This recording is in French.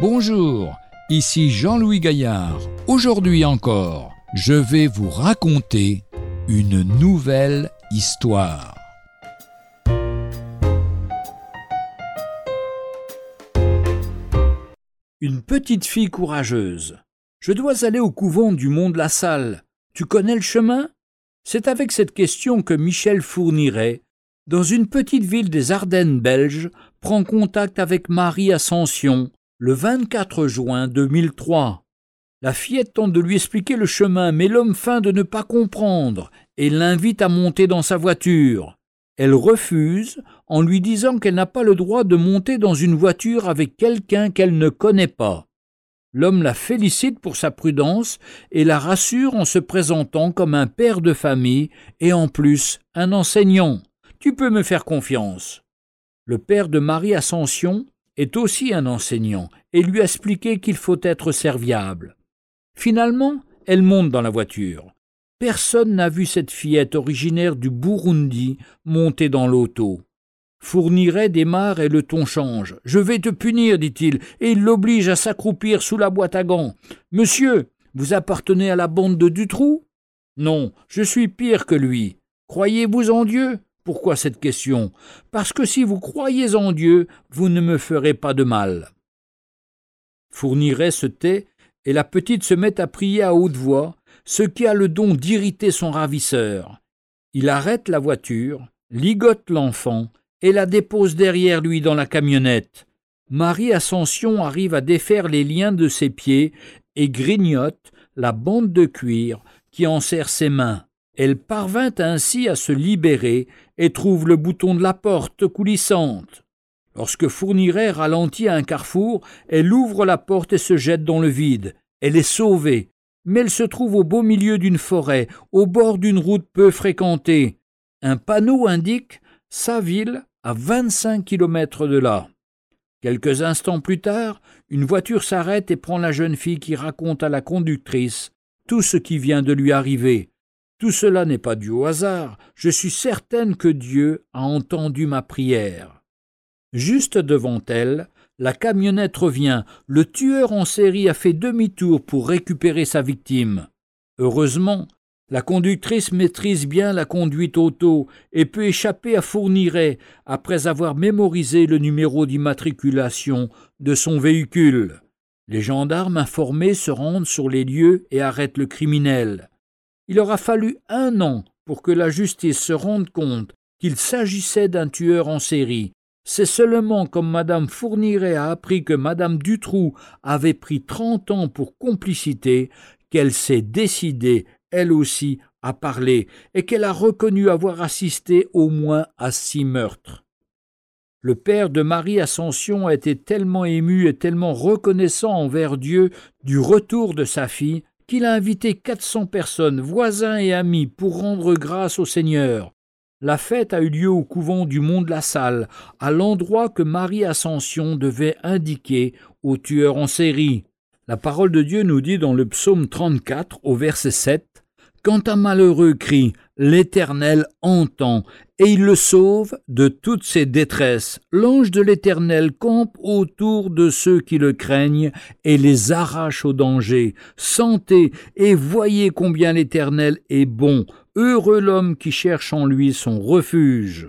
Bonjour, ici Jean-Louis Gaillard. Aujourd'hui encore, je vais vous raconter une nouvelle histoire. Une petite fille courageuse. Je dois aller au couvent du Mont de la Salle. Tu connais le chemin? C'est avec cette question que Michel Fourniret, dans une petite ville des Ardennes belges, prend contact avec Marie Ascension, le 24 juin 2003. La fillette tente de lui expliquer le chemin, mais l'homme feint de ne pas comprendre et l'invite à monter dans sa voiture. Elle refuse en lui disant qu'elle n'a pas le droit de monter dans une voiture avec quelqu'un qu'elle ne connaît pas. L'homme la félicite pour sa prudence et la rassure en se présentant comme un père de famille et en plus un enseignant. Tu peux me faire confiance. Le père de Marie Ascension est aussi un enseignant et lui a expliqué qu'il faut être serviable. Finalement, elle monte dans la voiture. Personne n'a vu cette fillette originaire du Burundi monter dans l'auto. Fourniret démarre et le ton change. Je vais te punir, dit-il, et il l'oblige à s'accroupir sous la boîte à gants. Monsieur, vous appartenez à la bande de Dutroux? Non, je suis pire que lui. Croyez-vous en Dieu? Pourquoi cette question? Parce que si vous croyez en Dieu, vous ne me ferez pas de mal. Fourniret se tait, et la petite se met à prier à haute voix, ce qui a le don d'irriter son ravisseur. Il arrête la voiture, ligote l'enfant, et la dépose derrière lui dans la camionnette. Marie Ascension arrive à défaire les liens de ses pieds et grignote la bande de cuir qui enserre ses mains. Elle parvint ainsi à se libérer et trouve le bouton de la porte coulissante. Lorsque Fourniret ralentit un carrefour, elle ouvre la porte et se jette dans le vide. Elle est sauvée, mais elle se trouve au beau milieu d'une forêt, au bord d'une route peu fréquentée. Un panneau indique sa ville à vingt-cinq kilomètres de là. Quelques instants plus tard, une voiture s'arrête et prend la jeune fille qui raconte à la conductrice tout ce qui vient de lui arriver. Tout cela n'est pas dû au hasard, je suis certaine que Dieu a entendu ma prière. Juste devant elle, la camionnette revient, le tueur en série a fait demi-tour pour récupérer sa victime. Heureusement, la conductrice maîtrise bien la conduite auto et peut échapper à Fourniret après avoir mémorisé le numéro d'immatriculation de son véhicule. Les gendarmes informés se rendent sur les lieux et arrêtent le criminel. Il aura fallu un an pour que la justice se rende compte qu'il s'agissait d'un tueur en série. C'est seulement comme Madame Fourniret a appris que Madame Dutroux avait pris trente ans pour complicité qu'elle s'est décidée, elle aussi, à parler, et qu'elle a reconnu avoir assisté au moins à six meurtres. Le père de Marie Ascension a été tellement ému et tellement reconnaissant envers Dieu du retour de sa fille qu'il a invité quatre cents personnes, voisins et amis, pour rendre grâce au Seigneur. La fête a eu lieu au couvent du Mont de la Salle, à l'endroit que Marie Ascension devait indiquer au tueur en série. La parole de Dieu nous dit dans le psaume 34 au verset 7 quand un malheureux crie, l'Éternel entend, et il le sauve de toutes ses détresses. L'ange de l'Éternel campe autour de ceux qui le craignent et les arrache au danger. Sentez et voyez combien l'Éternel est bon. Heureux l'homme qui cherche en lui son refuge.